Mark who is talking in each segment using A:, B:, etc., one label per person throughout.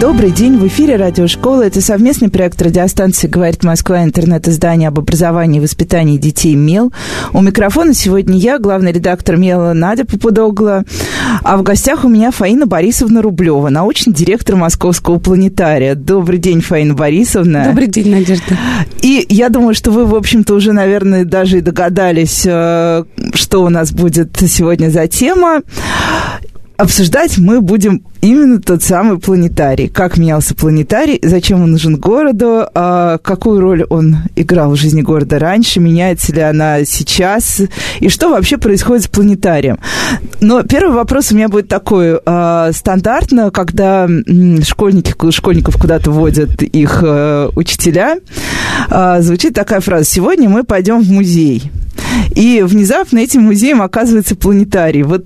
A: Добрый день, в эфире радиошкола. Это совместный проект радиостанции «Говорит Москва» интернет-издание об образовании и воспитании детей МЕЛ. У микрофона сегодня я, главный редактор МЕЛа Надя Попудогла. А в гостях у меня Фаина Борисовна Рублева, научный директор Московского планетария. Добрый день, Фаина Борисовна.
B: Добрый день, Надежда.
A: И я думаю, что вы, в общем-то, уже, наверное, даже и догадались, э, что у нас будет сегодня за тема обсуждать мы будем именно тот самый планетарий. Как менялся планетарий, зачем он нужен городу, а какую роль он играл в жизни города раньше, меняется ли она сейчас, и что вообще происходит с планетарием. Но первый вопрос у меня будет такой. А, стандартно, когда школьники, школьников куда-то водят их а, учителя, а, звучит такая фраза «Сегодня мы пойдем в музей». И внезапно этим музеем оказывается планетарий. Вот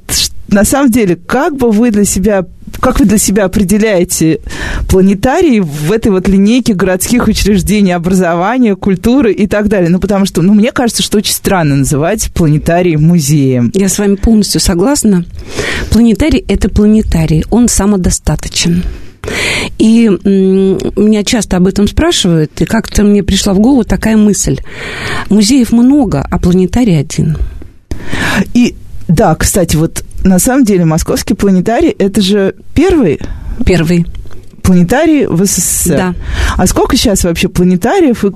A: на самом деле, как бы вы для себя как вы для себя определяете планетарий в этой вот линейке городских учреждений образования, культуры и так далее? Ну, потому что, ну, мне кажется, что очень странно называть планетарий музеем.
B: Я с вами полностью согласна. Планетарий – это планетарий, он самодостаточен. И меня часто об этом спрашивают, и как-то мне пришла в голову такая мысль. Музеев много, а планетарий один.
A: И да, кстати, вот на самом деле московский планетарий это же первый.
B: Первый
A: планетарий в СССР.
B: Да.
A: А сколько сейчас вообще планетариев и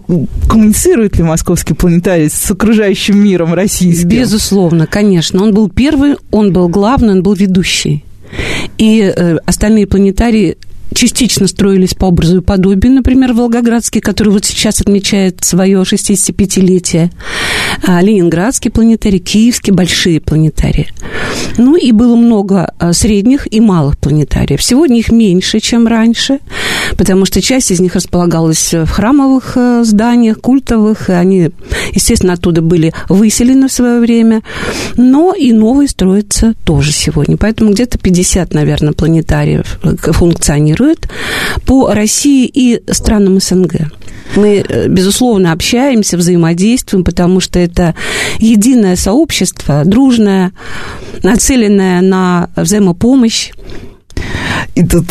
A: коммуницирует ли московский планетарий с окружающим миром российским?
B: Безусловно, конечно. Он был первый, он был главный, он был ведущий. И э, остальные планетарии частично строились по образу и подобию, например, Волгоградский, который вот сейчас отмечает свое 65-летие, а, Ленинградский планетарий, Киевский, большие планетарии. Ну и было много а, средних и малых планетариев. Сегодня их меньше, чем раньше, потому что часть из них располагалась в храмовых а, зданиях, культовых, и они, естественно, оттуда были выселены в свое время, но и новые строятся тоже сегодня. Поэтому где-то 50, наверное, планетариев функционируют существует по России и странам СНГ. Мы, э, безусловно, общаемся, взаимодействуем, потому что это единое сообщество, дружное, нацеленное на взаимопомощь.
A: И тут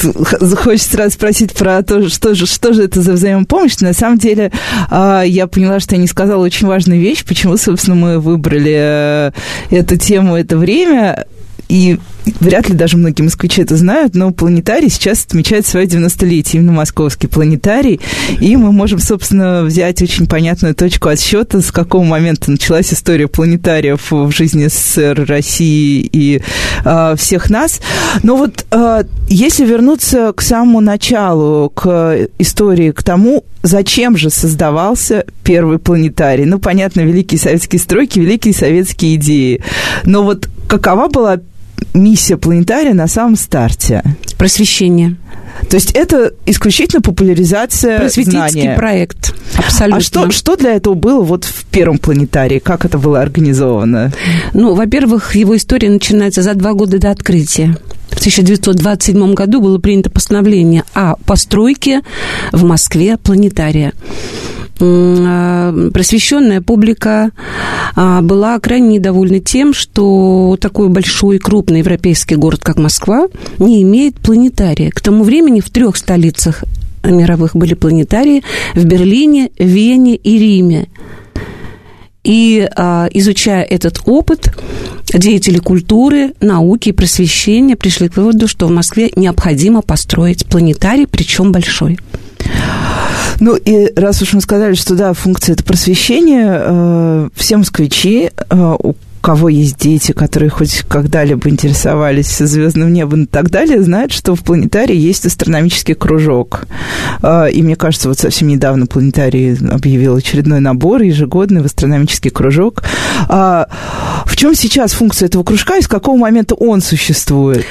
A: хочется сразу спросить про то, что же, что же это за взаимопомощь. На самом деле, а, я поняла, что я не сказала очень важную вещь, почему, собственно, мы выбрали э, эту тему, это время. И вряд ли даже многие москвичи это знают, но планетарий сейчас отмечает свое 90-летие, именно московский планетарий. И мы можем, собственно, взять очень понятную точку отсчета, с какого момента началась история планетариев в жизни СССР, России и э, всех нас. Но вот э, если вернуться к самому началу, к истории, к тому, зачем же создавался первый планетарий? Ну, понятно, великие советские стройки, великие советские идеи. Но вот какова была миссия планетария на самом старте?
B: Просвещение.
A: То есть это исключительно популяризация
B: Просветительский
A: знания.
B: проект. Абсолютно.
A: А что, что для этого было вот в первом планетарии? Как это было организовано?
B: Ну, во-первых, его история начинается за два года до открытия. В 1927 году было принято постановление о постройке в Москве планетария. А, просвещенная публика а, была крайне недовольна тем, что такой большой крупный европейский город, как Москва, не имеет планетария. К тому времени в трех столицах мировых были планетарии в Берлине, Вене и Риме. И а, изучая этот опыт, деятели культуры, науки и просвещения пришли к выводу, что в Москве необходимо построить планетарий, причем большой.
A: Ну, и раз уж мы сказали, что, да, функция это просвещение, э, все москвичи, э, кого есть дети, которые хоть когда-либо интересовались звездным небом и так далее, знают, что в планетарии есть астрономический кружок. Э, и мне кажется, вот совсем недавно планетарий объявил очередной набор ежегодный в астрономический кружок. А в чем сейчас функция этого кружка и с какого момента он существует?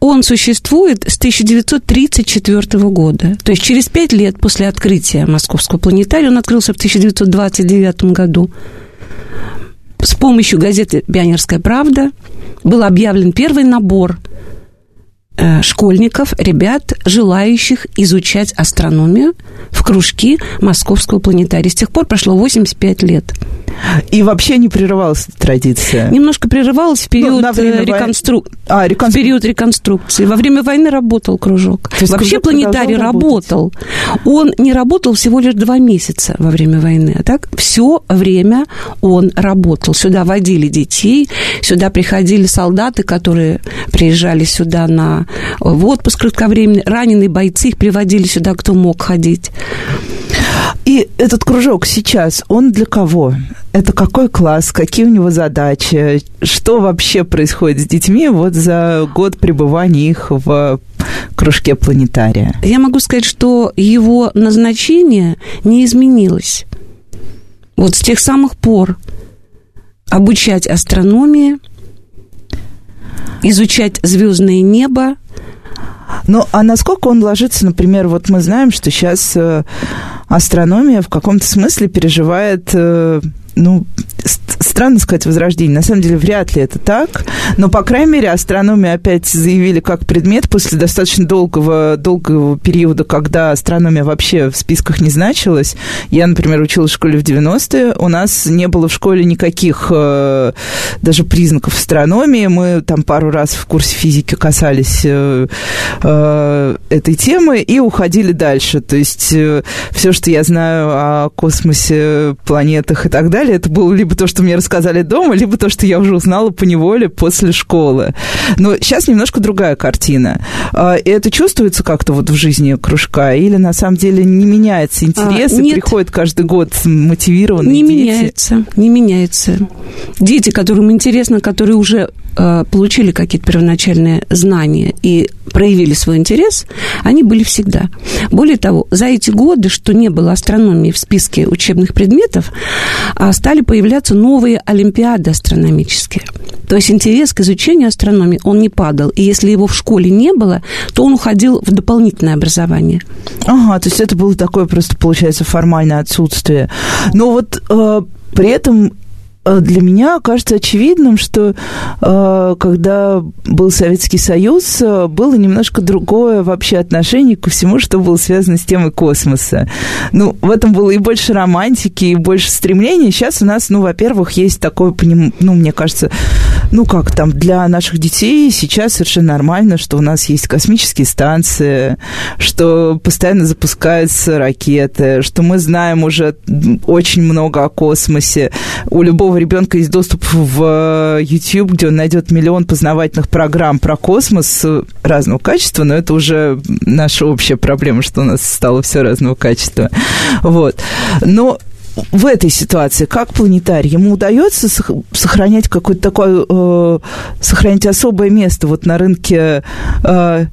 B: Он существует с 1934 года. То есть через пять лет после открытия Московского планетария, он открылся в 1929 году, с помощью газеты «Пионерская правда», был объявлен первый набор школьников, ребят, желающих изучать астрономию в кружки Московского планетария. С тех пор прошло 85 лет.
A: И вообще не прерывалась традиция?
B: Немножко прерывалась в период, ну, время реконстру... вой... а, реконстру... в период реконструкции. Во время войны работал кружок. То есть вообще планетарий работал. Он не работал всего лишь два месяца во время войны. А так все время он работал. Сюда водили детей, сюда приходили солдаты, которые приезжали сюда на в отпуск кратковременный. Раненые бойцы их приводили сюда, кто мог ходить.
A: И этот кружок сейчас, он для кого? Это какой класс, какие у него задачи, что вообще происходит с детьми вот за год пребывания их в кружке планетария?
B: Я могу сказать, что его назначение не изменилось. Вот с тех самых пор обучать астрономии, изучать звездное небо,
A: ну, а насколько он ложится, например, вот мы знаем, что сейчас э, астрономия в каком-то смысле переживает э, ну, странно сказать возрождение. На самом деле, вряд ли это так. Но, по крайней мере, астрономию опять заявили как предмет после достаточно долгого, долгого периода, когда астрономия вообще в списках не значилась. Я, например, училась в школе в 90-е. У нас не было в школе никаких э, даже признаков астрономии. Мы там пару раз в курсе физики касались э, э, этой темы и уходили дальше. То есть э, все, что я знаю о космосе, планетах и так далее, это было либо то, что мне рассказали дома, либо то, что я уже узнала по неволе после школы. Но сейчас немножко другая картина. А, и это чувствуется как-то вот в жизни кружка? Или на самом деле не меняется интерес а, и приходит каждый год мотивированные
B: не
A: дети?
B: Не меняется, не меняется. Дети, которым интересно, которые уже получили какие-то первоначальные знания и проявили свой интерес, они были всегда. Более того, за эти годы, что не было астрономии в списке учебных предметов, а стали появляться новые олимпиады астрономические. То есть интерес к изучению астрономии, он не падал. И если его в школе не было, то он уходил в дополнительное образование.
A: Ага, то есть это было такое просто, получается, формальное отсутствие. Но вот э, при этом Э, для меня кажется очевидным, что э, когда был Советский Союз, э, было немножко другое вообще отношение ко всему, что было связано с темой космоса. Ну, в этом было и больше романтики, и больше стремления. Сейчас у нас, ну, во-первых, есть такое, ну, мне кажется, ну, как там, для наших детей сейчас совершенно нормально, что у нас есть космические станции, что постоянно запускаются ракеты, что мы знаем уже очень много о космосе. У любого любого ребенка есть доступ в э, YouTube, где он найдет миллион познавательных программ про космос разного качества, но это уже наша общая проблема, что у нас стало все разного качества. Вот. Но в этой ситуации, как планетарий, ему удается сохранять какое-то такое, э, сохранять особое место вот на рынке э,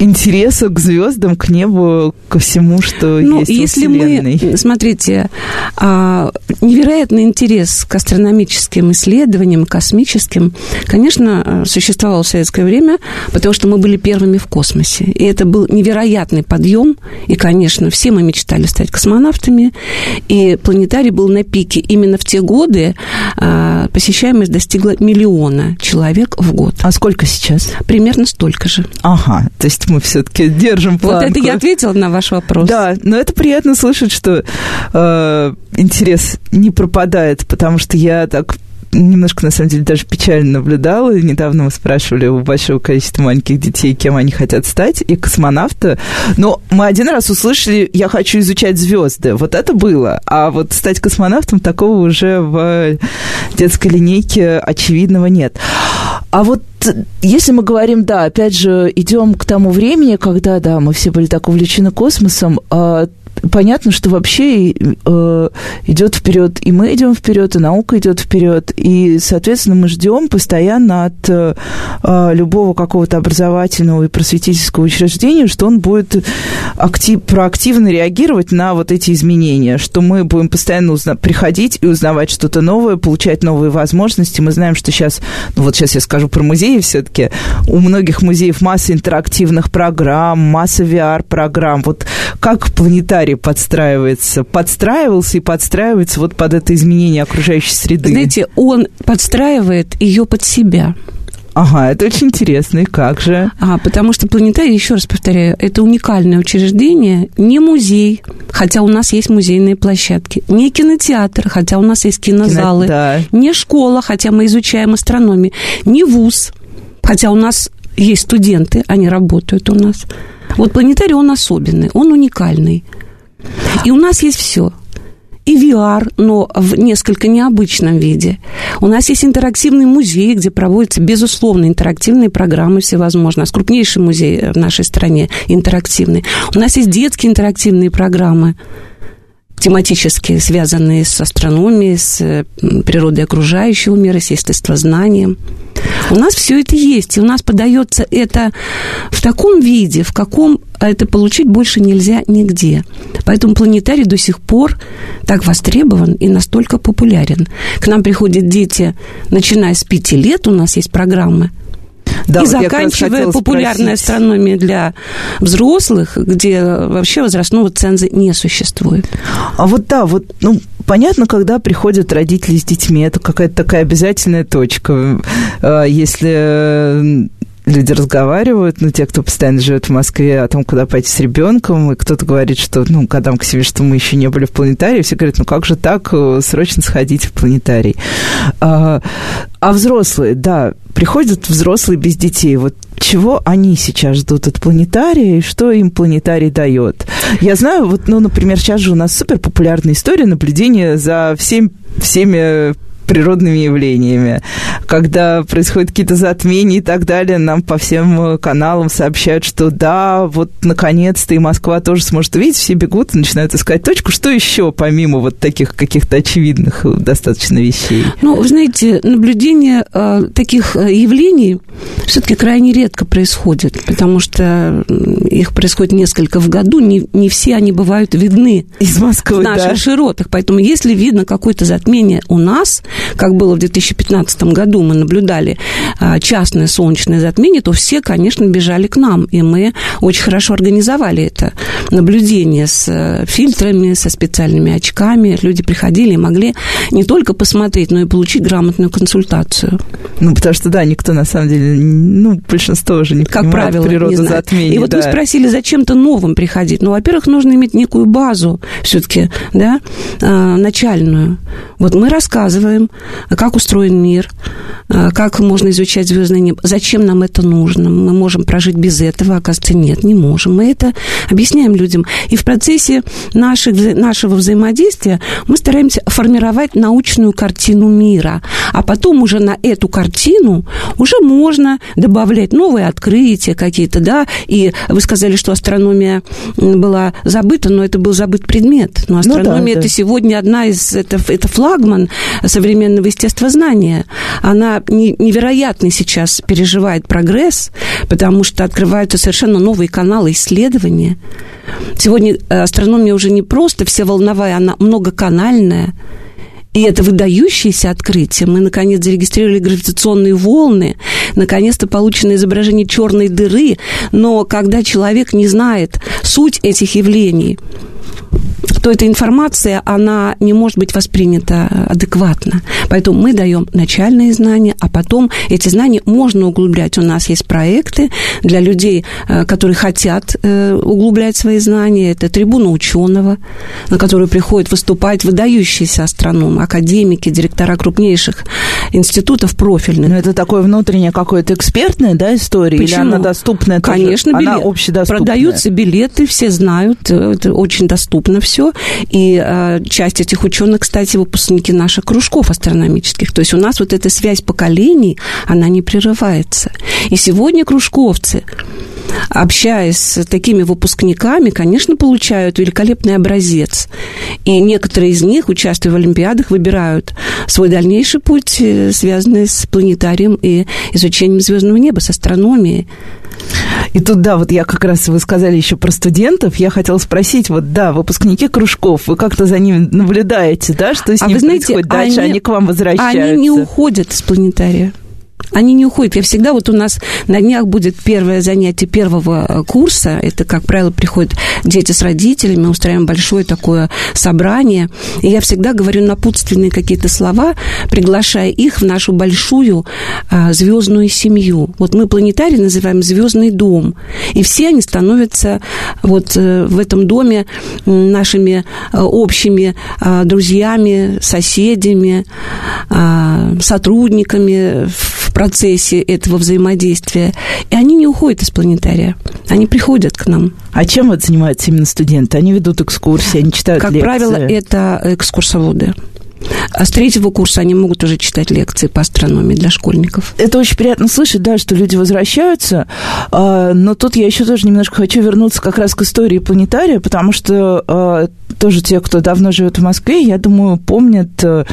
A: интереса к звездам, к небу, ко всему, что ну, есть
B: если
A: во Вселенной.
B: мы, смотрите, а, невероятный интерес к астрономическим исследованиям, космическим, конечно, существовал в советское время, потому что мы были первыми в космосе. И это был невероятный подъем. И, конечно, все мы мечтали стать космонавтами. И планетарий был на пике. Именно в те годы а, посещаемость достигла миллиона человек в год.
A: А сколько сейчас?
B: Примерно столько же.
A: Ага, то есть мы все-таки держим планку.
B: Вот это я ответила на ваш вопрос.
A: Да, но это приятно слышать, что э, интерес не пропадает, потому что я так немножко, на самом деле, даже печально наблюдала. Недавно мы спрашивали у большого количества маленьких детей, кем они хотят стать, и космонавта. Но мы один раз услышали, я хочу изучать звезды. Вот это было. А вот стать космонавтом такого уже в детской линейке очевидного нет. А вот если мы говорим, да, опять же, идем к тому времени, когда, да, мы все были так увлечены космосом, а понятно, что вообще э, идет вперед, и мы идем вперед, и наука идет вперед, и, соответственно, мы ждем постоянно от э, э, любого какого-то образовательного и просветительского учреждения, что он будет актив, проактивно реагировать на вот эти изменения, что мы будем постоянно узна- приходить и узнавать что-то новое, получать новые возможности. Мы знаем, что сейчас, ну вот сейчас я скажу про музеи все-таки, у многих музеев масса интерактивных программ, масса VR-программ. Вот как планетарий планетарий подстраивается, подстраивался и подстраивается вот под это изменение окружающей среды?
B: Знаете, он подстраивает ее под себя.
A: Ага, это очень интересно. И как же?
B: А, потому что планетарий, еще раз повторяю, это уникальное учреждение, не музей, хотя у нас есть музейные площадки, не кинотеатр, хотя у нас есть кинозалы, Кино, да. не школа, хотя мы изучаем астрономию, не вуз, хотя у нас есть студенты, они работают у нас. Вот планетарий, он особенный, он уникальный. И у нас есть все и VR, но в несколько необычном виде. У нас есть интерактивный музей, где проводятся, безусловно, интерактивные программы всевозможные. У нас крупнейший музей в нашей стране интерактивный. У нас есть детские интерактивные программы тематические, связанные с астрономией, с природой окружающего мира, с естествознанием. У нас все это есть, и у нас подается это в таком виде, в каком это получить больше нельзя нигде. Поэтому планетарий до сих пор так востребован и настолько популярен. К нам приходят дети, начиная с пяти лет, у нас есть программы, да, и вот заканчивая популярной астрономией для взрослых, где вообще возрастного ценза не существует.
A: А вот да, вот, ну, понятно, когда приходят родители с детьми, это какая-то такая обязательная точка. А, если люди разговаривают, ну, те, кто постоянно живет в Москве, о том, куда пойти с ребенком, и кто-то говорит, что, ну, когда к себе, что мы еще не были в планетарии, все говорят, ну, как же так, э, срочно сходить в планетарий. А, а взрослые, да, приходят взрослые без детей, вот чего они сейчас ждут от планетария и что им планетарий дает. Я знаю, вот, ну, например, сейчас же у нас супер популярная история наблюдения за всем, всеми природными явлениями. Когда происходят какие-то затмения и так далее, нам по всем э, каналам сообщают, что да, вот наконец-то и Москва тоже сможет увидеть, все бегут и начинают искать точку. Что еще, помимо вот таких каких-то очевидных э, достаточно вещей?
B: Ну, вы знаете, наблюдение э, таких э, явлений все-таки крайне редко происходит, потому что их происходит несколько в году, не, не все они бывают видны
A: из Москвы,
B: в наших
A: да.
B: широтах. Поэтому если видно какое-то затмение у нас, как было в 2015 году, мы наблюдали а, частное солнечное затмение, то все, конечно, бежали к нам, и мы очень хорошо организовали это наблюдение с э, фильтрами, со специальными очками. Люди приходили и могли не только посмотреть, но и получить грамотную консультацию.
A: Ну, потому что, да, никто, на самом деле, ну, большинство уже не как правило, природу не затмений.
B: И вот
A: да.
B: вы спросили, зачем-то новым приходить. Ну, во-первых, нужно иметь некую базу все-таки, да, а, начальную. Вот мы рассказываем, как устроен мир, э, как можно изучать звездное небо, зачем нам это нужно, мы можем прожить без этого, оказывается, нет, не можем. Мы это объясняем людям. И в процессе наших, нашего взаимодействия мы стараемся формировать научную картину мира, а потом уже на эту картину уже можно добавлять новые открытия какие-то, да, и вы сказали, что астрономия была забыта, но это был забыт предмет. Но астрономия ну, да, это да. сегодня одна из, это, это флагман современного современного естествознания, она невероятный сейчас переживает прогресс, потому что открываются совершенно новые каналы исследования. Сегодня э, астрономия уже не просто всеволновая, она многоканальная. И это выдающееся открытие. Мы, наконец, зарегистрировали гравитационные волны, наконец-то получено изображение черной дыры. Но когда человек не знает суть этих явлений, то эта информация, она не может быть воспринята адекватно. Поэтому мы даем начальные знания, а потом эти знания можно углублять. У нас есть проекты для людей, э, которые хотят э, углублять свои знания. Это трибуна ученого, на которую приходят выступать выдающиеся астрономы, академики, директора крупнейших институтов профильных.
A: Но это такое внутреннее какое-то экспертное, да, история? Почему? Или она доступная?
B: Конечно,
A: тоже?
B: билет.
A: Она общедоступная.
B: Продаются билеты, все знают, это очень доступно все. И э, часть этих ученых, кстати, выпускники наших кружков астрономических. То есть у нас вот эта связь поколений, она не прерывается. И сегодня кружковцы общаясь с такими выпускниками, конечно, получают великолепный образец. И некоторые из них, участвуя в Олимпиадах, выбирают свой дальнейший путь, связанный с планетарием и изучением звездного неба, с астрономией.
A: И тут, да, вот я как раз, вы сказали еще про студентов, я хотела спросить, вот, да, выпускники кружков, вы как-то за ними наблюдаете, да, что с а ними
B: вы знаете,
A: происходит дальше, они, они к вам возвращаются?
B: Они не уходят с планетария. Они не уходят. Я всегда, вот у нас на днях будет первое занятие первого э, курса. Это, как правило, приходят дети с родителями, устраиваем большое такое собрание. И я всегда говорю напутственные какие-то слова, приглашая их в нашу большую а, звездную семью. Вот мы планетарий называем звездный дом. И все они становятся вот э, в этом доме нашими общими друзьями, соседями, сотрудниками в процессе этого взаимодействия. И они не уходят из планетария. Они приходят к нам.
A: А чем вот занимаются именно студенты? Они ведут экскурсии, они читают
B: как
A: лекции?
B: Как правило, это экскурсоводы. А с третьего курса они могут уже читать лекции по астрономии для школьников.
A: Это очень приятно слышать, да, что люди возвращаются. А, но тут я еще тоже немножко хочу вернуться как раз к истории планетария, потому что а, тоже те, кто давно живет в Москве, я думаю, помнят э,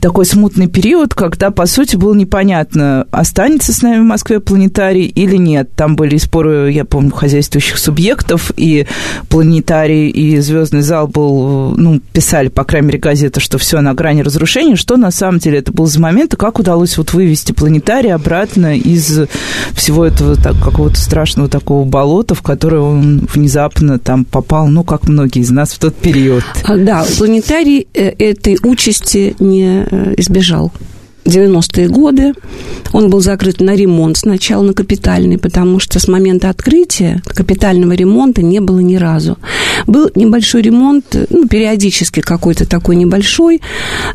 A: такой смутный период, когда, по сути, было непонятно, останется с нами в Москве планетарий или нет. Там были споры, я помню, хозяйствующих субъектов, и планетарий, и звездный зал был, ну, писали, по крайней мере, газета, что все на грани разрушения. Что на самом деле это был за момент, и как удалось вот вывести планетарий обратно из всего этого так, какого-то страшного такого болота, в которое он внезапно там попал, ну, как многие из нас в тот период.
B: А, да, планетарий э, этой участи не избежал. 90-е годы. Он был закрыт на ремонт сначала, на капитальный, потому что с момента открытия капитального ремонта не было ни разу. Был небольшой ремонт, ну, периодически какой-то такой небольшой.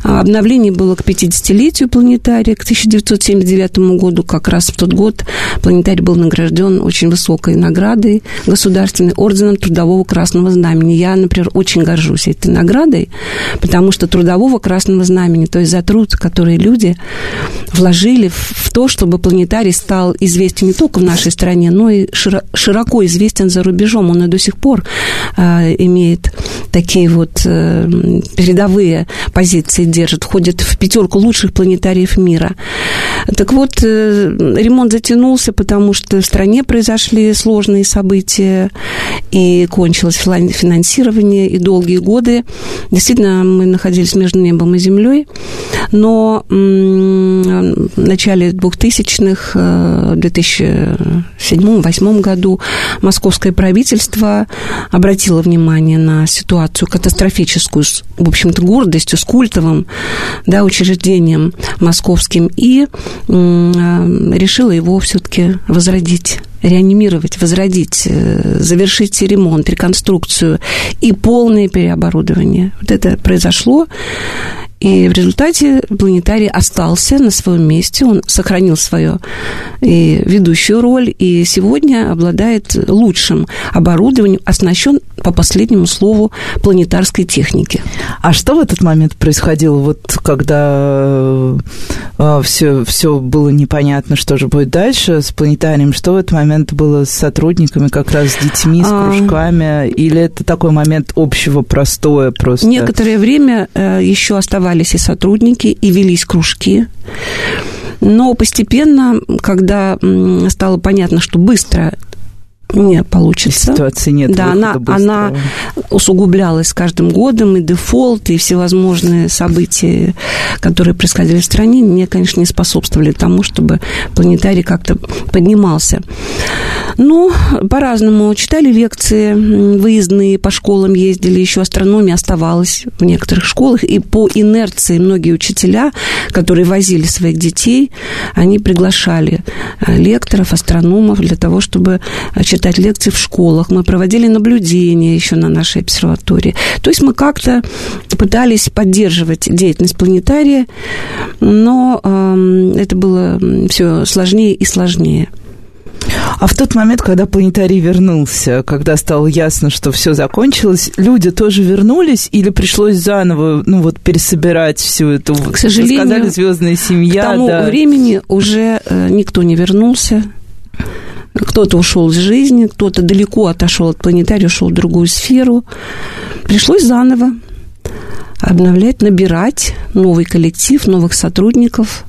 B: А обновление было к 50-летию планетария, к 1979 году, как раз в тот год планетарий был награжден очень высокой наградой государственной, орденом Трудового Красного Знамени. Я, например, очень горжусь этой наградой, потому что Трудового Красного Знамени, то есть за труд, который люди вложили в то, чтобы планетарий стал известен не только в нашей стране, но и широко известен за рубежом. Он и до сих пор э, имеет такие вот э, передовые позиции держит, входит в пятерку лучших планетариев мира. Так вот, э, ремонт затянулся, потому что в стране произошли сложные события, и кончилось финансирование, и долгие годы. Действительно, мы находились между небом и землей, но в начале 2000-х, в 2007-2008 году московское правительство обратило внимание на ситуацию катастрофическую, с, в общем-то, гордостью, с культовым да, учреждением московским, и решило его все-таки возродить реанимировать, возродить, э, завершить ремонт, реконструкцию и полное переоборудование. Вот это произошло. И в результате планетарий остался на своем месте, он сохранил свою и ведущую роль, и сегодня обладает лучшим оборудованием, оснащен по последнему слову планетарской техники.
A: А что в этот момент происходило, вот когда э, все, все было непонятно, что же будет дальше с планетарием? Что в этот момент было с сотрудниками, как раз с детьми, с а. кружками? А... Или это такой момент общего, простое просто?
B: Некоторое время э, еще оставались собирались и сотрудники, и велись кружки. Но постепенно, когда стало понятно, что быстро не получится.
A: Ситуации нет.
B: Да, она, она усугублялась с каждым годом, и дефолт, и всевозможные события, которые происходили в стране, мне, конечно, не способствовали тому, чтобы планетарий как-то поднимался. Но по-разному. Читали лекции выездные, по школам ездили, еще астрономия оставалась в некоторых школах, и по инерции многие учителя, которые возили своих детей, они приглашали э, лекторов, астрономов для того, чтобы читать читать лекции в школах, мы проводили наблюдения еще на нашей обсерватории. То есть мы как-то пытались поддерживать деятельность планетария, но э, это было все сложнее и сложнее.
A: А в тот момент, когда планетарий вернулся, когда стало ясно, что все закончилось, люди тоже вернулись или пришлось заново, ну вот, пересобирать всю эту,
B: к сожалению,
A: сказали, звездная семья.
B: К тому да. времени уже э, никто не вернулся. Кто-то ушел из жизни, кто-то далеко отошел от планетария, ушел в другую сферу. Пришлось заново обновлять, набирать новый коллектив, новых сотрудников.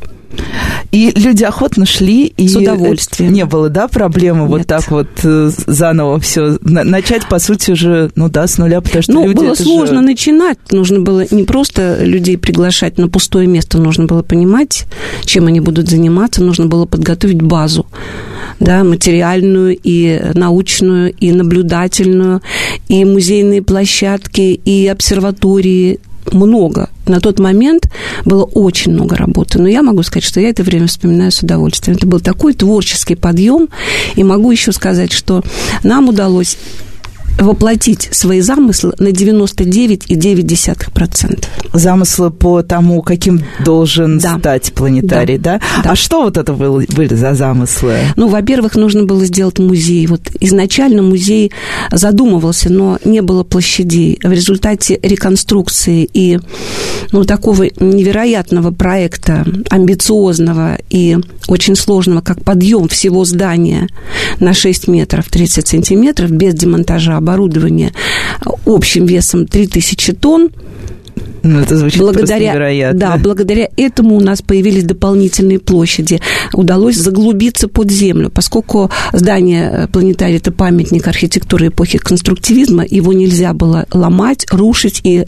A: И люди охотно шли. И
B: С удовольствием.
A: Не было, да, проблемы Нет. вот так вот э, заново все начать, по сути, уже, ну да, с нуля, потому что
B: ну,
A: люди...
B: было сложно
A: же...
B: начинать. Нужно было не просто людей приглашать на пустое место, нужно было понимать, чем они будут заниматься, нужно было подготовить базу, да, материальную и научную, и наблюдательную, и музейные площадки, и обсерватории, много. На тот момент было очень много работы. Но я могу сказать, что я это время вспоминаю с удовольствием. Это был такой творческий подъем. И могу еще сказать, что нам удалось воплотить свои замыслы на 99,9%.
A: Замыслы по тому, каким должен да. стать планетарий, да. да? да? А что вот это были, были за замыслы?
B: Ну, во-первых, нужно было сделать музей. Вот изначально музей задумывался, но не было площадей. В результате реконструкции и ну, такого невероятного проекта, амбициозного и очень сложного, как подъем всего здания на 6 метров 30 сантиметров без демонтажа оборудования общим весом 3000 тонн,
A: это звучит благодаря, невероятно.
B: Да, благодаря этому у нас появились дополнительные площади. Удалось заглубиться под землю, поскольку здание э, планетария – это памятник архитектуры эпохи конструктивизма, его нельзя было ломать, рушить и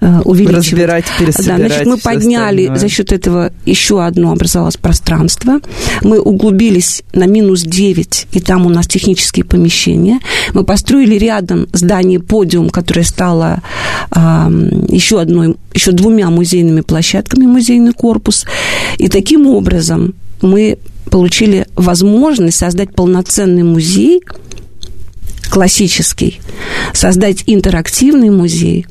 B: э, увеличивать.
A: Разбирать, пересобирать.
B: Да, значит, мы подняли остальное. за счет этого еще одно образовалось пространство. Мы углубились на минус 9, и там у нас технические помещения. Мы построили рядом здание подиум, которое стало э, еще одно одной, еще двумя музейными площадками музейный корпус. И таким образом мы получили возможность создать полноценный музей, классический, создать интерактивный музей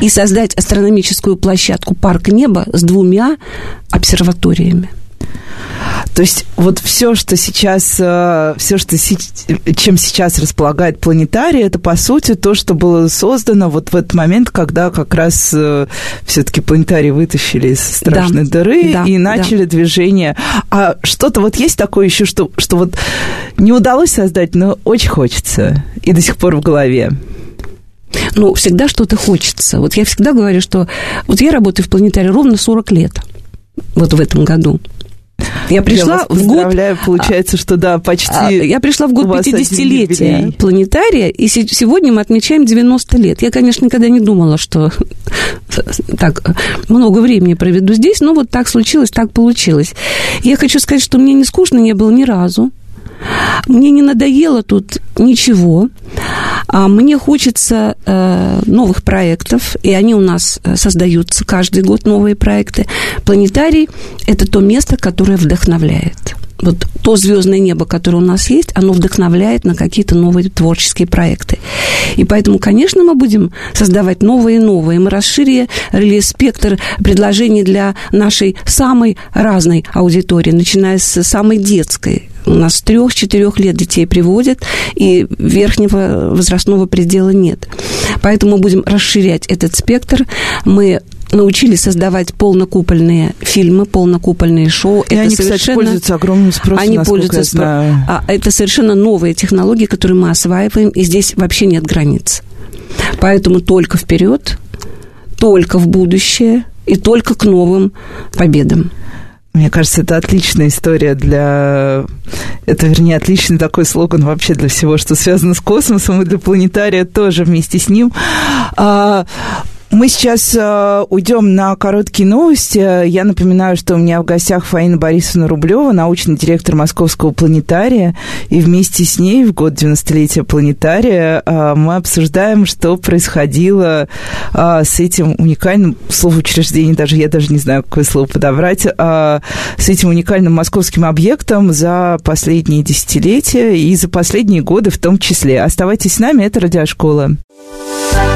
B: и создать астрономическую площадку «Парк неба» с двумя обсерваториями.
A: То есть вот все, что сейчас, э, все, что чем сейчас располагает планетарий, это по сути то, что было создано вот в этот момент, когда как раз э, все-таки планетарий вытащили из страшной да, дыры да, и начали да. движение. А что-то вот есть такое еще, что, что вот не удалось создать, но очень хочется и до сих пор в голове.
B: Ну, всегда что-то хочется. Вот я всегда говорю, что вот я работаю в планетарии ровно 40 лет, вот в этом году. Я пришла я в год...
A: получается, что да, почти... А,
B: я пришла в год 50-летия планетария, и сегодня мы отмечаем 90 лет. Я, конечно, никогда не думала, что так много времени проведу здесь, но вот так случилось, так получилось. Я хочу сказать, что мне не скучно не было ни разу. Мне не надоело тут ничего. А мне хочется э, новых проектов, и они у нас э, создаются каждый год, новые проекты. Планетарий – это то место, которое вдохновляет вот то звездное небо, которое у нас есть, оно вдохновляет на какие-то новые творческие проекты. И поэтому, конечно, мы будем создавать новые и новые. Мы расширили спектр предложений для нашей самой разной аудитории, начиная с самой детской, у нас с трех-четырех лет детей приводят, и верхнего возрастного предела нет. Поэтому мы будем расширять этот спектр. Мы научились создавать полнокупольные фильмы, полнокупольные шоу.
A: И это они, совершенно... кстати, пользуются огромным спросом,
B: Они пользуются я знаю. Спро... А, это совершенно новые технологии, которые мы осваиваем, и здесь вообще нет границ. Поэтому только вперед, только в будущее и только к новым победам.
A: Мне кажется, это отличная история для... Это, вернее, отличный такой слоган вообще для всего, что связано с космосом, и для планетария тоже вместе с ним. А, мы сейчас э, уйдем на короткие новости. Я напоминаю, что у меня в гостях Фаина Борисовна Рублева, научный директор Московского планетария. И вместе с ней в год 90-летия планетария э, мы обсуждаем, что происходило э, с этим уникальным словоучреждением, даже я даже не знаю, какое слово подобрать, э, с этим уникальным московским объектом за последние десятилетия и за последние годы в том числе. Оставайтесь с нами, это «Радиошкола».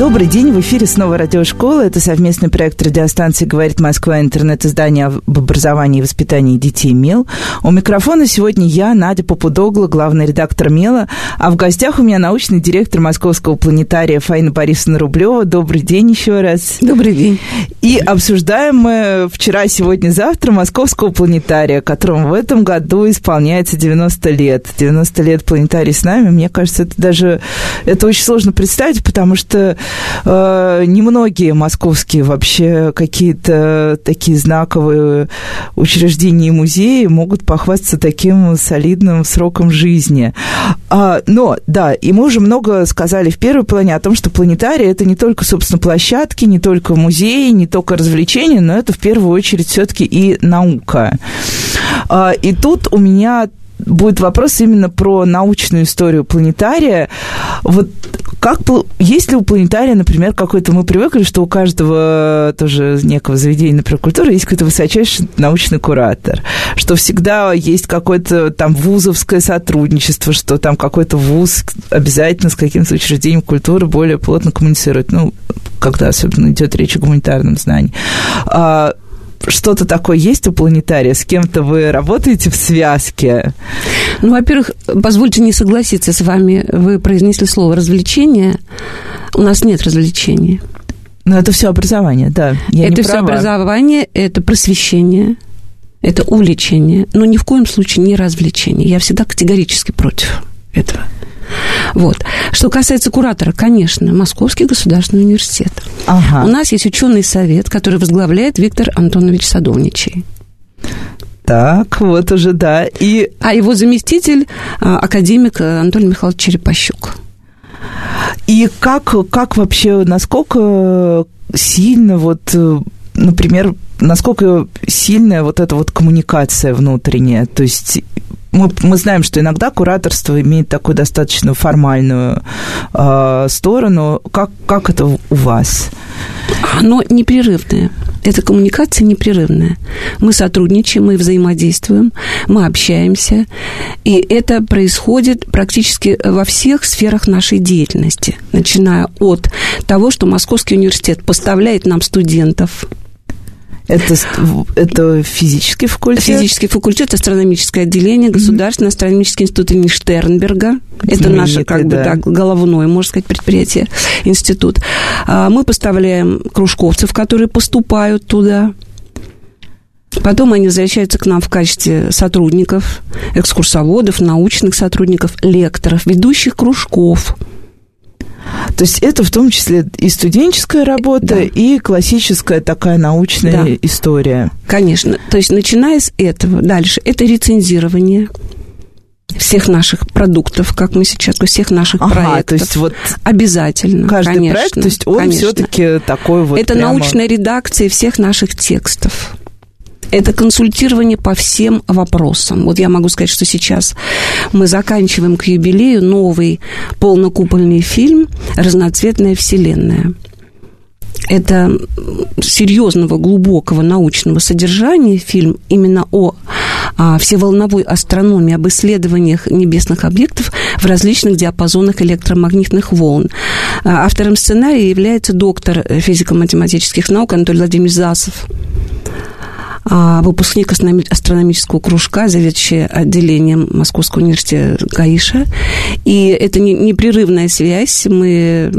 A: Добрый день, в эфире снова радиошкола. Это совместный проект радиостанции «Говорит Москва», интернет-издание об образовании и воспитании детей «Мел». У микрофона сегодня я, Надя Попудогла, главный редактор «Мела», а в гостях у меня научный директор Московского планетария Фаина Борисовна Рублева. Добрый день еще раз.
B: Добрый день.
A: И обсуждаем мы вчера, сегодня, завтра Московского планетария, которому в этом году исполняется 90 лет. 90 лет планетарий с нами. Мне кажется, это даже это очень сложно представить, потому что э, немногие московские вообще какие-то такие знаковые учреждения и музеи могут похвастаться таким солидным сроком жизни. А, но, да, и мы уже много сказали в первой плане о том, что планетарий это не только, собственно, площадки, не только музеи, не только развлечения, но это в первую очередь все-таки и наука. А, и тут у меня будет вопрос именно про научную историю планетария. Вот как есть ли у планетария, например, какой-то, мы привыкли, что у каждого тоже некого заведения, например, культуры есть какой-то высочайший научный куратор, что всегда есть какое-то там вузовское сотрудничество, что там какой-то вуз обязательно с каким-то учреждением культуры более плотно коммуницирует, ну, когда особенно идет речь о гуманитарном знании. Что-то такое есть у планетария? С кем-то вы работаете в связке?
B: Ну, во-первых, позвольте не согласиться с вами. Вы произнесли слово «развлечение». У нас нет развлечений.
A: Но это все образование, да.
B: Я это все образование, это просвещение, это увлечение, но ни в коем случае не развлечение. Я всегда категорически против этого. Вот. Что касается куратора, конечно, Московский государственный университет. Ага. У нас есть ученый совет, который возглавляет Виктор Антонович Садовничий.
A: Так, вот уже, да. И...
B: А его заместитель а, академик Анатолий Михайлович Черепащук.
A: И как, как вообще, насколько сильно вот например, насколько сильная вот эта вот коммуникация внутренняя, то есть мы, мы знаем, что иногда кураторство имеет такую достаточно формальную э, сторону. Как, как это у вас?
B: Оно непрерывное. Эта коммуникация непрерывная. Мы сотрудничаем, мы взаимодействуем, мы общаемся. И это происходит практически во всех сферах нашей деятельности. Начиная от того, что Московский университет поставляет нам студентов –
A: это, это физический факультет?
B: Физический факультет, астрономическое отделение, Государственный mm-hmm. астрономический институт имени Штернберга. Это наше, как бы, да. головное, можно сказать, предприятие, институт. А, мы поставляем кружковцев, которые поступают туда. Потом они возвращаются к нам в качестве сотрудников, экскурсоводов, научных сотрудников, лекторов, ведущих кружков –
A: то есть это в том числе и студенческая работа, да. и классическая такая научная да. история.
B: Конечно. То есть начиная с этого, дальше это рецензирование всех наших продуктов, как мы сейчас, всех наших ага, проектов.
A: То есть вот
B: обязательно.
A: Каждый
B: конечно,
A: проект, то есть он все-таки такой вот.
B: Это прямо... научная редакция всех наших текстов это консультирование по всем вопросам. Вот я могу сказать, что сейчас мы заканчиваем к юбилею новый полнокупольный фильм «Разноцветная вселенная» это серьезного, глубокого научного содержания фильм именно о а, всеволновой астрономии, об исследованиях небесных объектов в различных диапазонах электромагнитных волн. А, автором сценария является доктор физико-математических наук Анатолий Владимирович Засов. А, выпускник астрономического кружка, заведующий отделением Московского университета Гаиша. И это непрерывная связь. Мы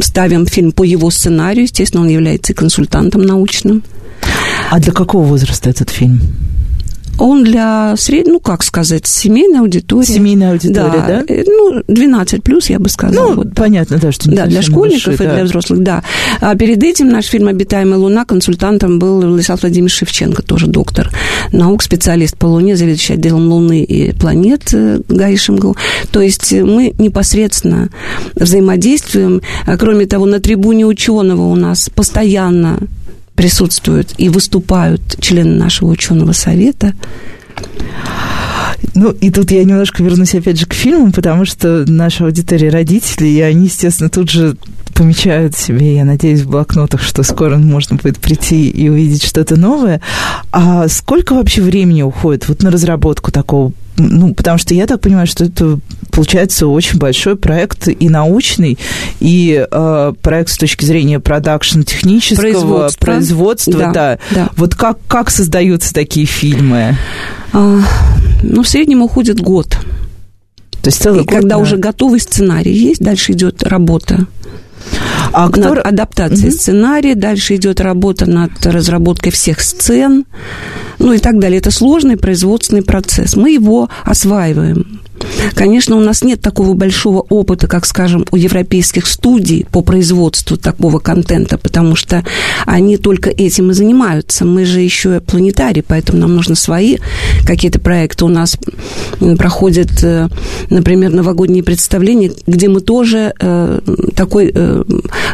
B: ставим фильм по его сценарию. Естественно, он является консультантом научным.
A: А для какого возраста этот фильм?
B: Он для средней, ну, как сказать, семейной аудитории.
A: Семейная аудитория, да? да?
B: Э, ну, 12 плюс, я бы сказала.
A: Ну, вот, понятно, да, что
B: не Да, для школьников большой, и да. для взрослых, да. А перед этим наш фильм «Обитаемая луна» консультантом был Владислав Владимирович Шевченко, тоже доктор наук, специалист по Луне, заведующий отделом Луны и планет э, Гаишемгл. То есть мы непосредственно взаимодействуем. А кроме того, на трибуне ученого у нас постоянно присутствуют и выступают члены нашего ученого совета.
A: Ну, и тут я немножко вернусь опять же к фильмам, потому что наша аудитория родители, и они, естественно, тут же помечают себе, я надеюсь, в блокнотах, что скоро можно будет прийти и увидеть что-то новое. А сколько вообще времени уходит вот на разработку такого? Ну, потому что я так понимаю, что это получается очень большой проект и научный, и э, проект с точки зрения продакшн технического
B: Производства.
A: производства.
B: Да,
A: да.
B: да.
A: Вот как, как создаются такие фильмы?
B: А, ну, в среднем уходит год.
A: То есть целый
B: И
A: год
B: когда
A: на-
B: уже готовый сценарий есть, дальше идет работа
A: А кто...
B: над адаптацией
A: Мгм.
B: сценария, дальше идет работа над разработкой всех сцен, ну и так далее. Это сложный производственный процесс. Мы его осваиваем. Конечно, у нас нет такого большого опыта, как, скажем, у европейских студий по производству такого контента, потому что они только этим и занимаются. Мы же еще планетарий, поэтому нам нужны свои какие-то проекты. У нас м, проходят, э, например, новогодние представления, где мы тоже э, такой э,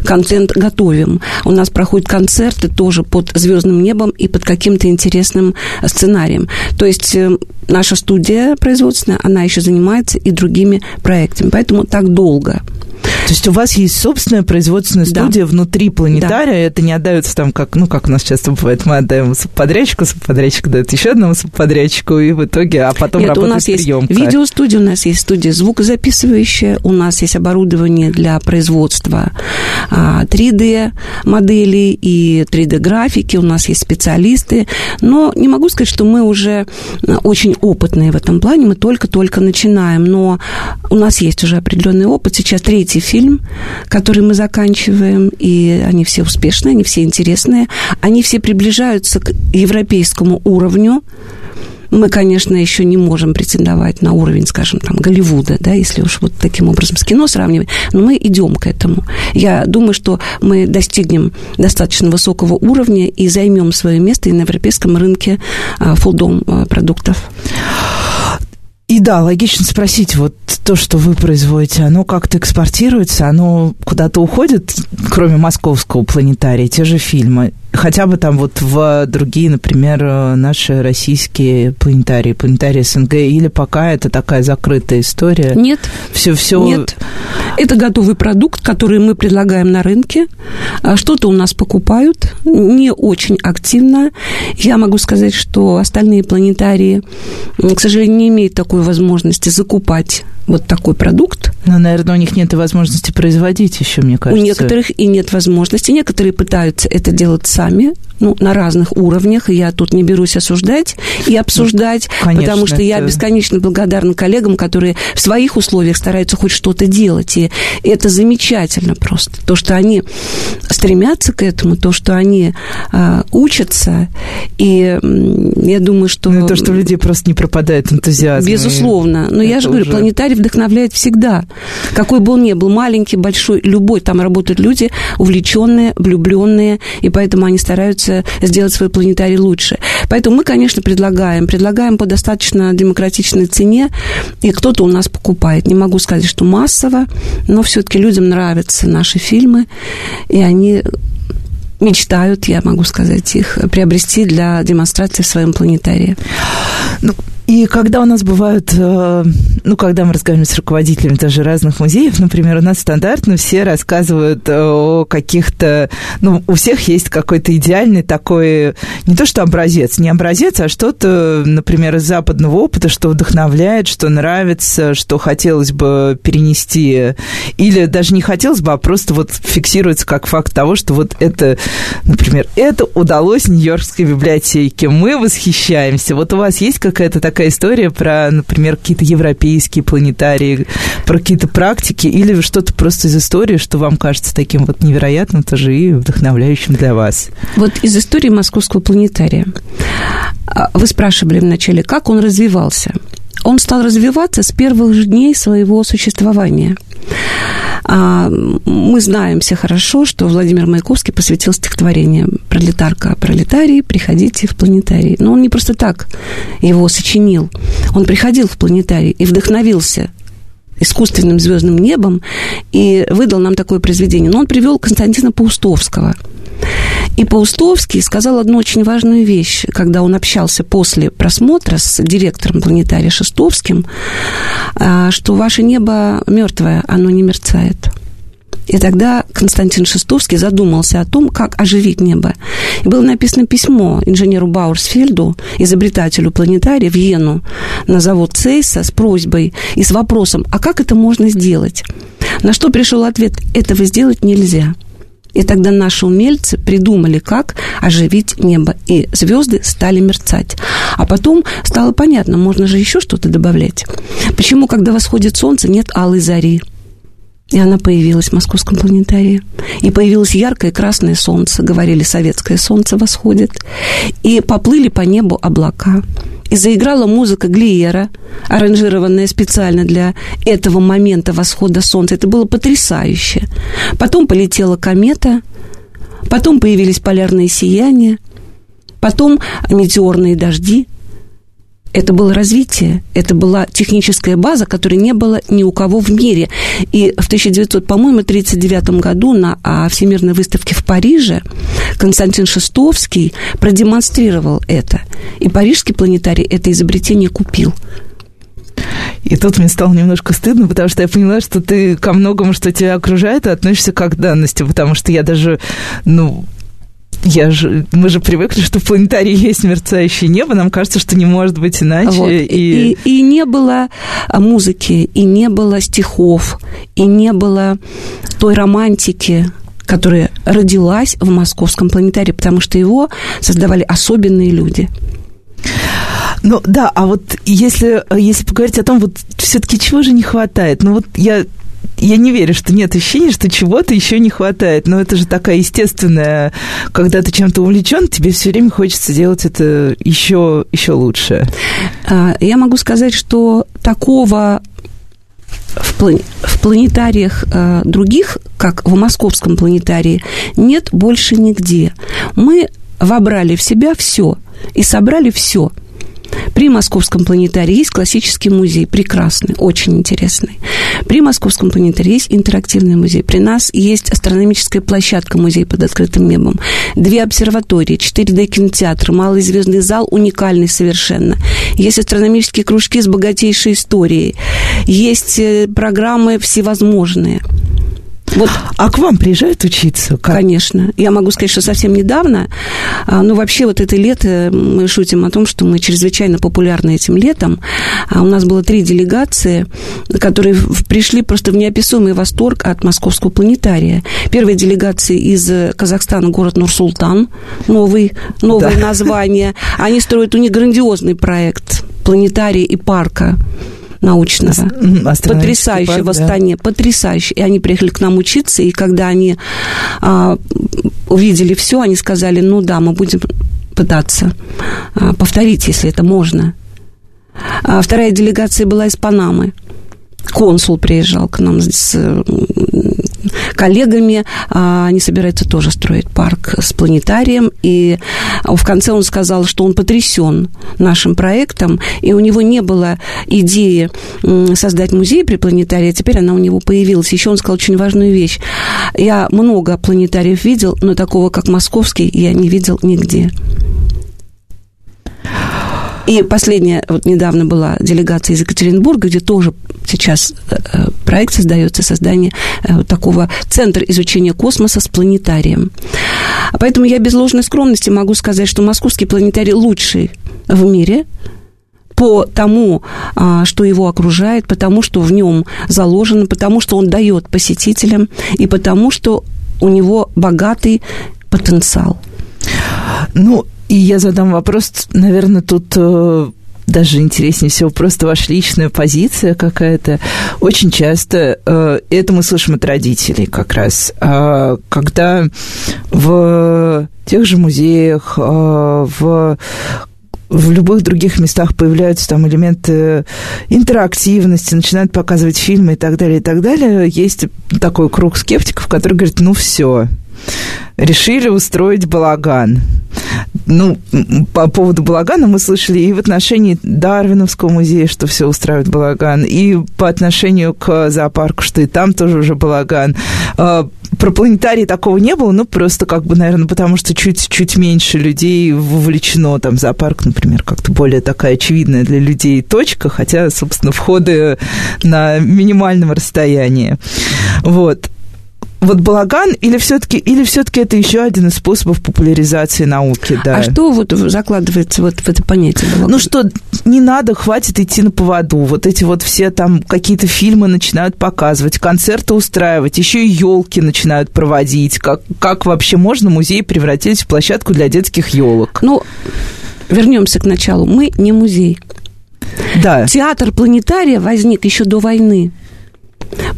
B: контент готовим. У нас проходят концерты тоже под звездным небом и под каким-то интересным сценарием. То есть э, наша студия производственная, она еще занимается и другими проектами. Поэтому так долго.
A: То есть у вас есть собственная производственная
B: Да.
A: студия внутри планетария, это не отдается там, как, ну, как у нас часто бывает, мы отдаем субподрядчику, субподрядчик дает еще одному субподрядчику, и в итоге, а потом
B: Нет, у
A: работает
B: нас есть
A: приемка.
B: видеостудия, у нас есть студия звукозаписывающая, у нас есть оборудование для производства а, 3D-моделей и 3D-графики, у нас есть специалисты, но не могу сказать, что мы уже а, очень опытные в этом плане, мы только-только начинаем, но у нас есть уже определенный опыт. Сейчас третий фильм, который мы заканчиваем, и они все успешные, они все интересные, они все приближаются к европейскому уровню, мы, конечно, еще не можем претендовать на уровень, скажем, там, Голливуда, да, если уж вот таким образом с кино сравнивать, но мы идем к этому. Я думаю, что мы достигнем достаточно высокого уровня и займем свое место и на европейском рынке а, фулдом а, продуктов.
A: И да, логично спросить, вот то, что вы производите, оно как-то экспортируется, оно куда-то уходит, кроме московского планетария, те же фильмы, хотя бы там вот в другие, например, э, наши российские планетарии, планетарии СНГ, или пока это такая закрытая история?
B: Нет,
A: Все, все...
B: нет. Это готовый продукт, который мы предлагаем на рынке. А Что-то у нас покупают, не очень активно. Я могу сказать, что остальные планетарии, к сожалению, не имеют такой возможности закупать вот такой продукт.
A: Ну, наверное, у них нет и возможности производить еще, мне кажется.
B: У некоторых и нет возможности. Некоторые пытаются это делать сами, ну, на разных уровнях. И я тут не берусь осуждать и обсуждать,
A: конечно,
B: потому что я
A: это-
B: бесконечно благодарна коллегам, которые в своих условиях стараются хоть что-то делать. И это замечательно просто. То, что они стремятся к этому, то, что они а, учатся. И я думаю, что...
A: Ну, то, что у людей просто не пропадает энтузиазм.
B: Безусловно. Но я же говорю,
A: уже-
B: планетарий вдохновляет всегда. Какой бы он ни был, маленький, большой, любой, там работают люди увлеченные, влюбленные, и поэтому они стараются сделать свой планетарий лучше. Поэтому мы, конечно, предлагаем. Предлагаем по достаточно демократичной цене, и кто-то у нас покупает. Не могу сказать, что массово, но все-таки людям нравятся наши фильмы, и они мечтают, я могу сказать, их приобрести для демонстрации в своем планетарии.
A: Ну, и когда у нас бывают, э, ну, когда мы разговариваем с руководителями даже разных музеев, например, у нас стандартно все рассказывают о каких-то, ну, у всех есть какой-то идеальный такой, не то что образец, не образец, а что-то, например, из западного опыта, что вдохновляет, что нравится, что хотелось бы перенести, или даже не хотелось бы, а просто вот фиксируется как факт того, что вот это, например, это удалось Нью-Йоркской библиотеке, мы восхищаемся. Вот у вас есть какая-то такая история про, например, какие-то европейские планетарии, про какие-то практики, или что-то просто из истории, что вам кажется таким вот невероятным тоже и вдохновляющим для вас?
B: Вот из истории московского планетария. А, Вы спрашивали вначале, как он развивался. Он стал развиваться с первых же дней своего существования. А, Мы знаем все хорошо, что Владимир Маяковский посвятил стихотворение «Пролетарка, пролетарий, приходите в планетарий». Но он не просто так его сочинил. Он приходил в планетарий и вдохновился искусственным звездным небом и выдал нам такое произведение. Но он привел Константина Паустовского. И Паустовский сказал одну очень важную вещь, когда он общался после просмотра с директором планетария Шестовским, а, что ваше небо мертвое, оно не мерцает. И тогда Константин Шестовский задумался о том, как оживить небо. И было написано письмо инженеру Баурсфельду, изобретателю планетария, в Йену, на завод Цейса с просьбой и с вопросом, а как это можно сделать? На что пришел ответ, этого сделать нельзя. И тогда наши умельцы придумали, как оживить небо, и звезды стали мерцать. А потом стало понятно, можно же еще что-то добавлять. Почему, когда восходит солнце, нет алой зари? И она появилась в Московском планетарии. И появилось яркое красное солнце. Говорили, советское солнце восходит. И поплыли по небу облака. И заиграла музыка Глиера, аранжированная специально для этого момента восхода солнца. Это было потрясающе. Потом полетела комета. Потом появились полярные сияния. Потом метеорные дожди – это было развитие, это была техническая база, которой не было ни у кого в мире. И в 1900, по-моему, 1939 году на а, Всемирной выставке в Париже Константин Шестовский продемонстрировал это. И парижский планетарий это изобретение купил.
A: И тут мне стало немножко стыдно, потому что я поняла, что ты ко многому, что тебя окружает, относишься как к данности, потому что я даже, ну, я же, мы же привыкли, что в планетарии есть мерцающее небо, нам кажется, что не может быть иначе. Вот.
B: И... И, и не было а, музыки, и не было стихов, и не было той романтики, которая родилась в московском планетарии, потому что его создавали особенные люди.
A: Ну да, а вот если, если поговорить о том, вот все-таки чего же не хватает? Ну вот я я не верю, что нет ощущения, что чего-то еще не хватает. Но это же такая естественная, когда ты чем-то увлечен, тебе все время хочется делать это еще, еще лучше.
B: А, я могу сказать, что такого в, план... в планетариях э, других, как в московском планетарии, нет больше нигде. Мы вобрали в себя все и собрали все – при Московском планетарии есть классический музей, прекрасный, очень интересный. При Московском планетарии есть интерактивный музей. При нас есть астрономическая площадка, музей под открытым небом. Две обсерватории, 4D-кинотеатр, малый звездный зал, уникальный совершенно. Есть астрономические кружки с богатейшей историей. Есть э, программы всевозможные.
A: Вот. А к вам приезжают учиться?
B: Как? Конечно. Я могу сказать, что совсем недавно, а, ну, вообще вот это лето, мы шутим о том, что мы чрезвычайно популярны этим летом. А у нас было три делегации, которые пришли просто в неописуемый восторг от московского планетария. Первая делегация из Казахстана, город Нур-Султан, новый, новое да. название. Они строят у них грандиозный проект планетария и парка научного, потрясающего в Астане, да. потрясающе. И они приехали к нам учиться, и когда они а, увидели все, они сказали, ну да, мы будем пытаться а, повторить, если это можно. А вторая делегация была из Панамы консул приезжал к нам с коллегами. А, они собираются тоже строить парк с планетарием. И в конце он сказал, что он потрясен нашим проектом, и у него не было идеи создать музей при планетарии, а теперь она у него появилась. Еще он сказал очень важную вещь. Я много планетариев видел, но такого, как московский, я не видел нигде. И последняя, вот недавно была делегация из Екатеринбурга, где тоже сейчас э, э, проект создается, создание э, такого центра изучения космоса с планетарием. Поэтому я без ложной скромности могу сказать, что московский планетарий лучший в мире, по тому, а, что его окружает, потому что в нем заложено, потому что он дает посетителям и потому что у него богатый потенциал.
A: Ну, и я задам вопрос, наверное, тут э, даже интереснее всего просто ваша личная позиция какая-то. Очень часто э, это мы слышим от родителей как раз. Э, когда в тех же музеях, э, в в любых других местах появляются там элементы интерактивности, начинают показывать фильмы и так далее, и так далее. Есть такой круг скептиков, который говорит, ну все, решили устроить балаган. Ну, по поводу балагана мы слышали и в отношении Дарвиновского музея, что все устраивает балаган, и по отношению к зоопарку, что и там тоже уже балаган. А, про планетарий такого не было, ну, просто как бы, наверное, потому что чуть-чуть меньше людей вовлечено, там, зоопарк, например, как-то более такая очевидная для людей точка, хотя, собственно, входы на минимальном расстоянии. Вот вот балаган или все-таки или все-таки это еще один из способов популяризации науки, да.
B: А что вот закладывается вот в это понятие балаган?
A: Ну что, не надо, хватит идти на поводу. Вот эти вот все там какие-то фильмы начинают показывать, концерты устраивать, еще и елки начинают проводить. Как, как вообще можно музей превратить в площадку для детских елок?
B: Ну, вернемся к началу. Мы не музей.
A: Да.
B: Театр планетария возник еще до войны,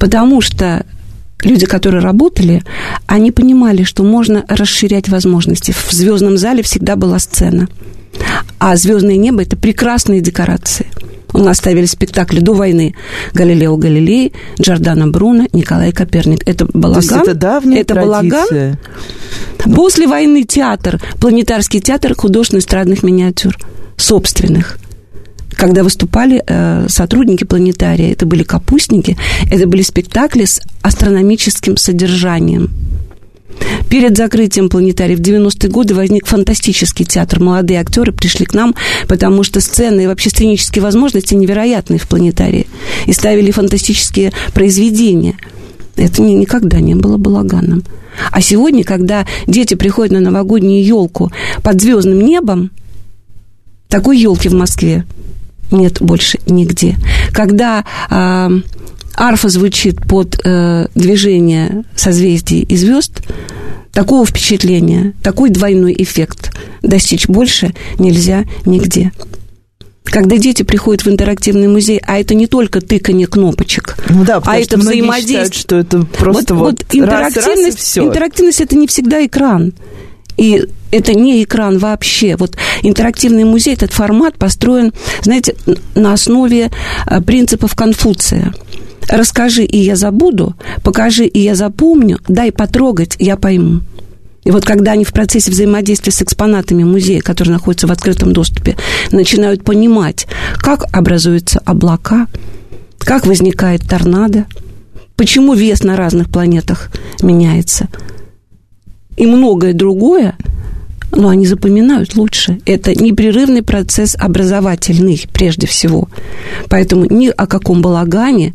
B: потому что люди, которые работали, они понимали, что можно расширять возможности. В звездном зале всегда была сцена. А звездное небо это прекрасные декорации. У нас ставили спектакли до войны. Галилео Галилей, Джордана Бруно, Николай Коперник. Это балаган.
A: Это давняя
B: это
A: традиция.
B: балаган. После войны театр, планетарский театр художественно-эстрадных миниатюр собственных когда выступали э, сотрудники планетария, это были капустники, это были спектакли с астрономическим содержанием. Перед закрытием планетария в 90-е годы возник фантастический театр. Молодые актеры пришли к нам, потому что сцены и вообще сценические возможности невероятные в планетарии. И ставили фантастические произведения. Это ни, никогда не было балаганом. А сегодня, когда дети приходят на новогоднюю елку под звездным небом, такой елки в Москве нет больше нигде. Когда э, арфа звучит под э, движение созвездий и звезд, такого впечатления, такой двойной эффект достичь больше нельзя нигде. Когда дети приходят в интерактивный музей, а это не только тыкание кнопочек,
A: ну да,
B: а это взаимодействие. Считают,
A: что это просто вот, вот, вот
B: интерактивность, раз, раз и все. интерактивность это не всегда экран. И это не экран вообще. Вот интерактивный музей, этот формат построен, знаете, на основе э, принципов Конфуция. Расскажи, и я забуду, покажи, и я запомню, дай потрогать, я пойму. И вот когда они в процессе взаимодействия с экспонатами музея, которые находятся в открытом доступе, начинают понимать, как образуются облака, как возникает торнадо, почему вес на разных планетах меняется – и многое другое, но они запоминают лучше. Это непрерывный процесс образовательный, прежде всего. Поэтому ни о каком балагане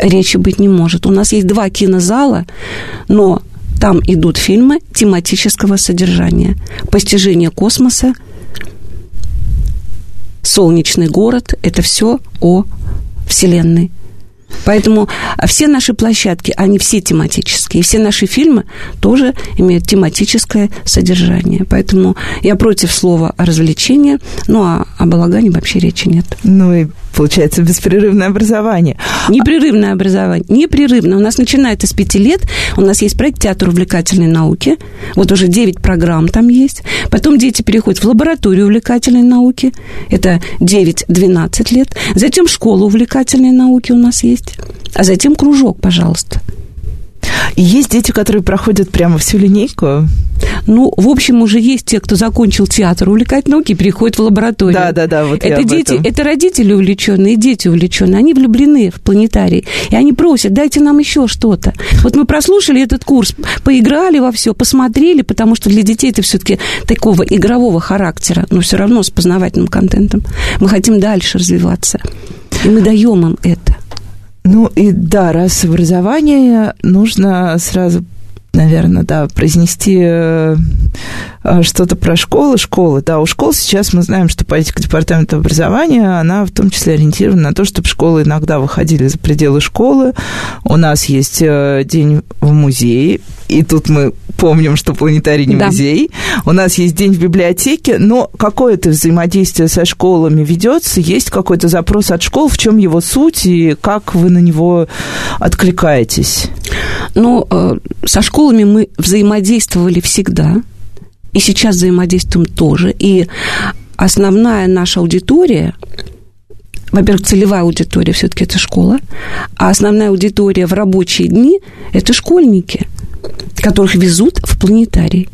B: речи быть не может. У нас есть два кинозала, но там идут фильмы тематического содержания. Постижение космоса, солнечный город – это все о Вселенной. Поэтому все наши площадки, они все тематические. И все наши фильмы тоже имеют тематическое содержание. Поэтому я против слова развлечения, ну а о балагане вообще речи нет.
A: Ну и получается беспрерывное образование.
B: Непрерывное образование. Непрерывно. У нас начинается с пяти лет. У нас есть проект «Театр увлекательной науки». Вот уже 9 программ там есть. Потом дети переходят в лабораторию увлекательной науки. Это 9-12 лет. Затем школа увлекательной науки у нас есть. А затем кружок, пожалуйста.
A: И есть дети, которые проходят прямо всю линейку?
B: Ну, в общем, уже есть те, кто закончил театр увлекать науки, переходят в лабораторию.
A: Да, да, да, вот
B: это дети, этом. это родители увлеченные, дети увлеченные, они влюблены в планетарий, и они просят, дайте нам еще что-то. Вот мы прослушали этот курс, поиграли во все, посмотрели, потому что для детей это все-таки такого игрового характера, но все равно с познавательным контентом. Мы хотим дальше развиваться, и мы даем им это.
A: Ну и да, раз образование, нужно сразу наверное, да, произнести э, э, что-то про школы. Школы, да, у школ сейчас мы знаем, что политика департамента образования, она в том числе ориентирована на то, чтобы школы иногда выходили за пределы школы. У нас есть э, день в музее, и тут мы помним, что планетарий не да. музей. У нас есть день в библиотеке, но какое-то взаимодействие со школами ведется, есть какой-то запрос от школ, в чем его суть и как вы на него откликаетесь?
B: Ну, э, со школами мы взаимодействовали всегда, и сейчас взаимодействуем тоже. И основная наша аудитория во-первых, целевая аудитория все-таки это школа, а основная аудитория в рабочие дни это школьники – которых везут в планетарий.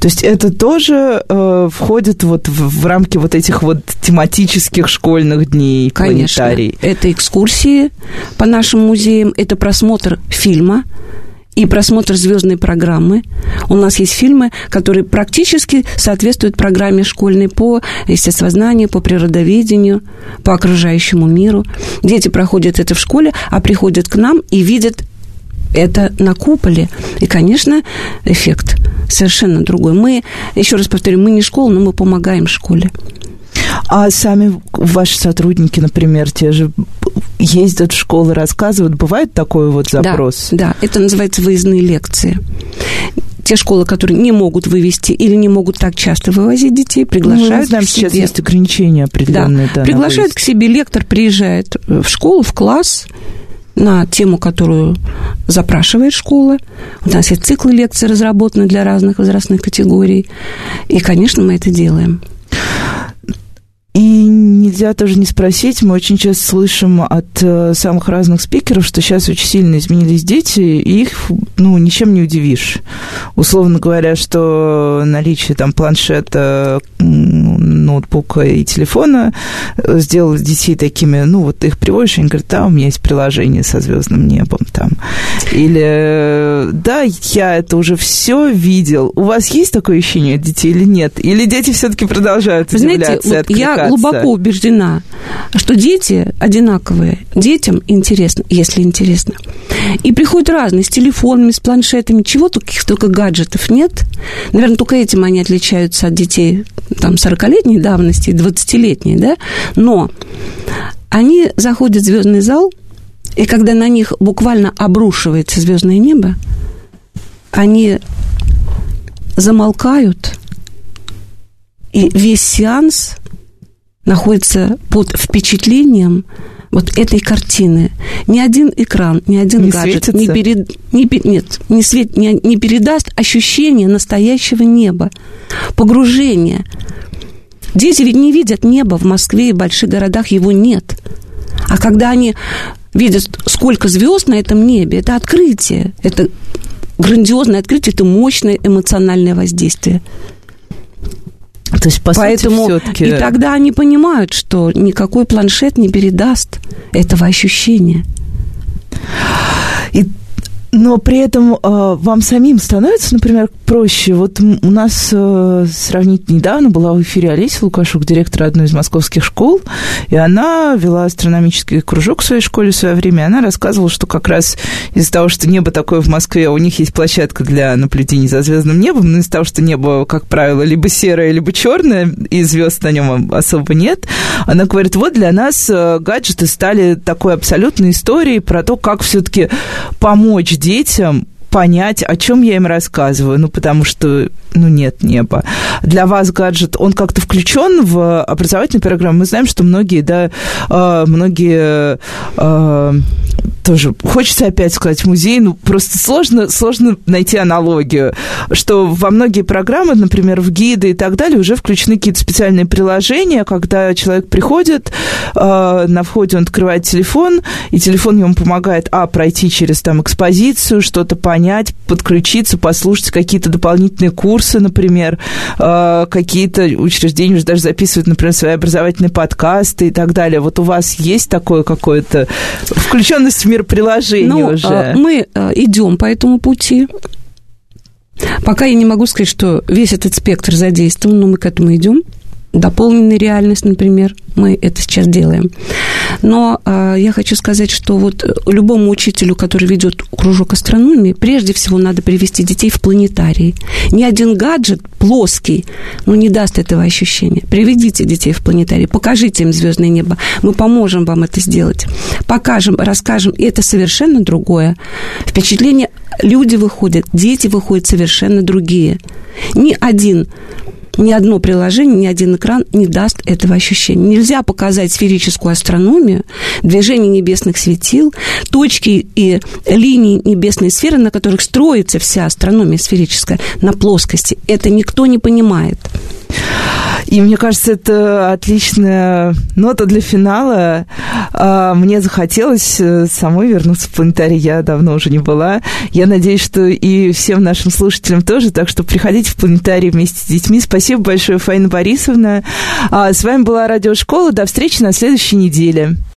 A: То есть это тоже э, входит вот в, в рамки вот этих вот тематических школьных дней
B: Конечно.
A: планетарий?
B: Это экскурсии по нашим музеям, это просмотр фильма и просмотр звездной программы. У нас есть фильмы, которые практически соответствуют программе школьной по естествознанию, по природоведению, по окружающему миру. Дети проходят это в школе, а приходят к нам и видят Это на куполе. И, конечно, эффект совершенно другой. Мы, еще раз повторю, мы не школа, но мы помогаем школе.
A: А сами ваши сотрудники, например, те же ездят в школы, рассказывают. Бывает такой вот запрос?
B: Да, да. это называется выездные лекции те школы, которые не могут вывести или не могут так часто вывозить детей, приглашают ну, мы знаем, к себе.
A: сейчас есть ограничения определенные.
B: Да, да приглашают к себе, лектор приезжает в школу, в класс, на тему, которую запрашивает школа. У нас есть циклы лекций разработаны для разных возрастных категорий. И, конечно, мы это делаем.
A: И нельзя тоже не спросить, мы очень часто слышим от э, самых разных спикеров, что сейчас очень сильно изменились дети, и их, ну, ничем не удивишь. Условно говоря, что наличие там планшета, ноутбука и телефона э, сделало детей такими, ну, вот ты их приводишь, и они говорят, да, у меня есть приложение со звездным небом там. Или, да, я это уже все видел. У вас есть такое ощущение от детей или нет? Или дети все-таки продолжают удивляться
B: Знаете, вот я глубоко убеждена, что дети одинаковые. Детям интересно, если интересно. И приходят разные, с телефонами, с планшетами, чего каких только гаджетов нет. Наверное, только этим они отличаются от детей там 40-летней давности, 20-летней, да? Но они заходят в звездный зал, и когда на них буквально обрушивается звездное небо, они замолкают, и весь сеанс находится под впечатлением вот этой картины. Ни один экран, ни один не гаджет не, перед, не, нет, не, свет, не, не передаст ощущение настоящего неба, погружения. Дети ведь не видят неба в Москве и больших городах, его нет. А когда они видят, сколько звезд на этом небе, это открытие, это грандиозное открытие, это мощное эмоциональное воздействие.
A: То есть, по
B: Поэтому
A: сути.
B: И тогда они понимают, что никакой планшет не передаст этого ощущения.
A: И но при этом э, вам самим становится, например, проще. Вот у нас э, сравнительно недавно была в эфире Олеся Лукашук, директор одной из московских школ, и она вела астрономический кружок в своей школе в свое время, она рассказывала, что как раз из-за того, что небо такое в Москве, у них есть площадка для наблюдений за звездным небом, но из-за того, что небо, как правило, либо серое, либо черное, и звезд на нем особо нет, она говорит, вот для нас э, гаджеты стали такой абсолютной историей про то, как все-таки помочь детям понять, о чем я им рассказываю, ну, потому что, ну, нет неба. Для вас гаджет, он как-то включен в образовательную программу? Мы знаем, что многие, да, э, многие э, тоже, хочется опять сказать, музей, ну, просто сложно, сложно найти аналогию, что во многие программы, например, в гиды и так далее, уже включены какие-то специальные приложения, когда человек приходит, э, на входе он открывает телефон, и телефон ему помогает, а, пройти через там экспозицию, что-то понять, подключиться, послушать какие-то дополнительные курсы, например, э, какие-то учреждения уже даже записывают, например, свои образовательные подкасты и так далее. Вот у вас есть такое какое-то включенность мир приложений ну, уже?
B: Э, мы э, идем по этому пути. Пока я не могу сказать, что весь этот спектр задействован, но мы к этому идем дополненная реальность, например, мы это сейчас делаем. Но э, я хочу сказать, что вот любому учителю, который ведет кружок астрономии, прежде всего надо привести детей в планетарий. Ни один гаджет плоский, ну, не даст этого ощущения. Приведите детей в планетарий, покажите им звездное небо. Мы поможем вам это сделать. Покажем, расскажем. И это совершенно другое. Впечатление люди выходят, дети выходят совершенно другие. Ни один ни одно приложение, ни один экран не даст этого ощущения. Нельзя показать сферическую астрономию, движение небесных светил, точки и линии небесной сферы, на которых строится вся астрономия сферическая, на плоскости. Это никто не понимает.
A: И мне кажется, это отличная нота для финала. А, мне захотелось э, самой вернуться в планетарий. Я давно уже не была. Я надеюсь, что и всем нашим слушателям тоже. Так что приходите в планетарий вместе с детьми. Спасибо большое, Фаина Борисовна. А, с вами была Радиошкола. До встречи на следующей неделе.